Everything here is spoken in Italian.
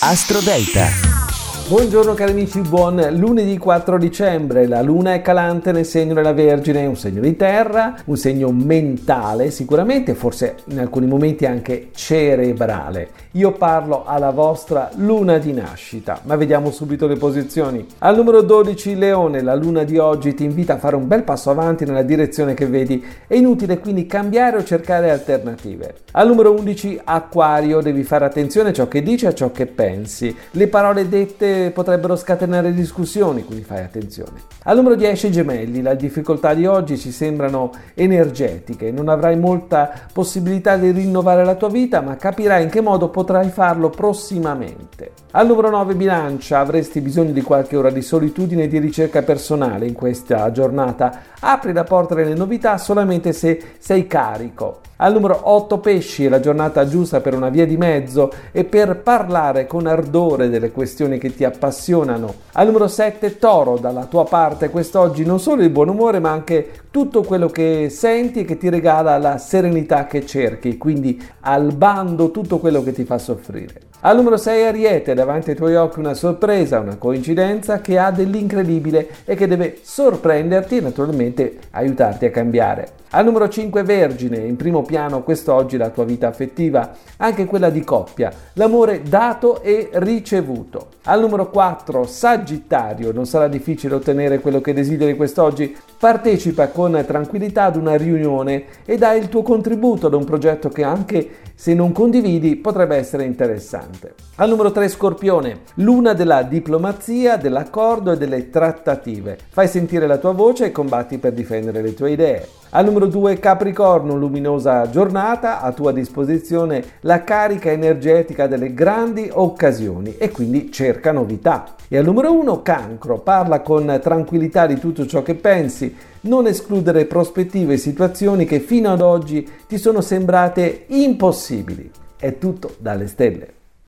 Astro Delta. Buongiorno cari amici, buon lunedì 4 dicembre. La luna è calante nel segno della Vergine, un segno di terra, un segno mentale sicuramente, forse in alcuni momenti anche cerebrale. Io parlo alla vostra luna di nascita, ma vediamo subito le posizioni. Al numero 12 Leone, la luna di oggi ti invita a fare un bel passo avanti nella direzione che vedi. È inutile quindi cambiare o cercare alternative. Al numero 11 Acquario, devi fare attenzione a ciò che dici e a ciò che pensi. Le parole dette potrebbero scatenare discussioni, quindi fai attenzione. Al numero 10 gemelli, le difficoltà di oggi ci sembrano energetiche, non avrai molta possibilità di rinnovare la tua vita, ma capirai in che modo potrai farlo prossimamente. Al numero 9 bilancia, avresti bisogno di qualche ora di solitudine e di ricerca personale in questa giornata. Apri la porta delle novità solamente se sei carico. Al numero 8 pesci è la giornata giusta per una via di mezzo e per parlare con ardore delle questioni che ti appassionano. Al numero 7 toro, dalla tua parte quest'oggi non solo il buon umore ma anche tutto quello che senti e che ti regala la serenità che cerchi, quindi al bando tutto quello che ti fa soffrire. Al numero 6 Ariete, davanti ai tuoi occhi una sorpresa, una coincidenza che ha dell'incredibile e che deve sorprenderti e naturalmente aiutarti a cambiare. Al numero 5 Vergine, in primo piano quest'oggi la tua vita affettiva, anche quella di coppia, l'amore dato e ricevuto. Al numero 4 Sagittario, non sarà difficile ottenere quello che desideri quest'oggi, partecipa con tranquillità ad una riunione e dai il tuo contributo ad un progetto che anche se non condividi potrebbe essere interessante. Al numero 3 Scorpione, luna della diplomazia, dell'accordo e delle trattative. Fai sentire la tua voce e combatti per difendere le tue idee. Al numero 2 Capricorno, luminosa giornata, a tua disposizione la carica energetica delle grandi occasioni e quindi cerca novità. E al numero 1 Cancro, parla con tranquillità di tutto ciò che pensi, non escludere prospettive e situazioni che fino ad oggi ti sono sembrate impossibili. È tutto dalle stelle.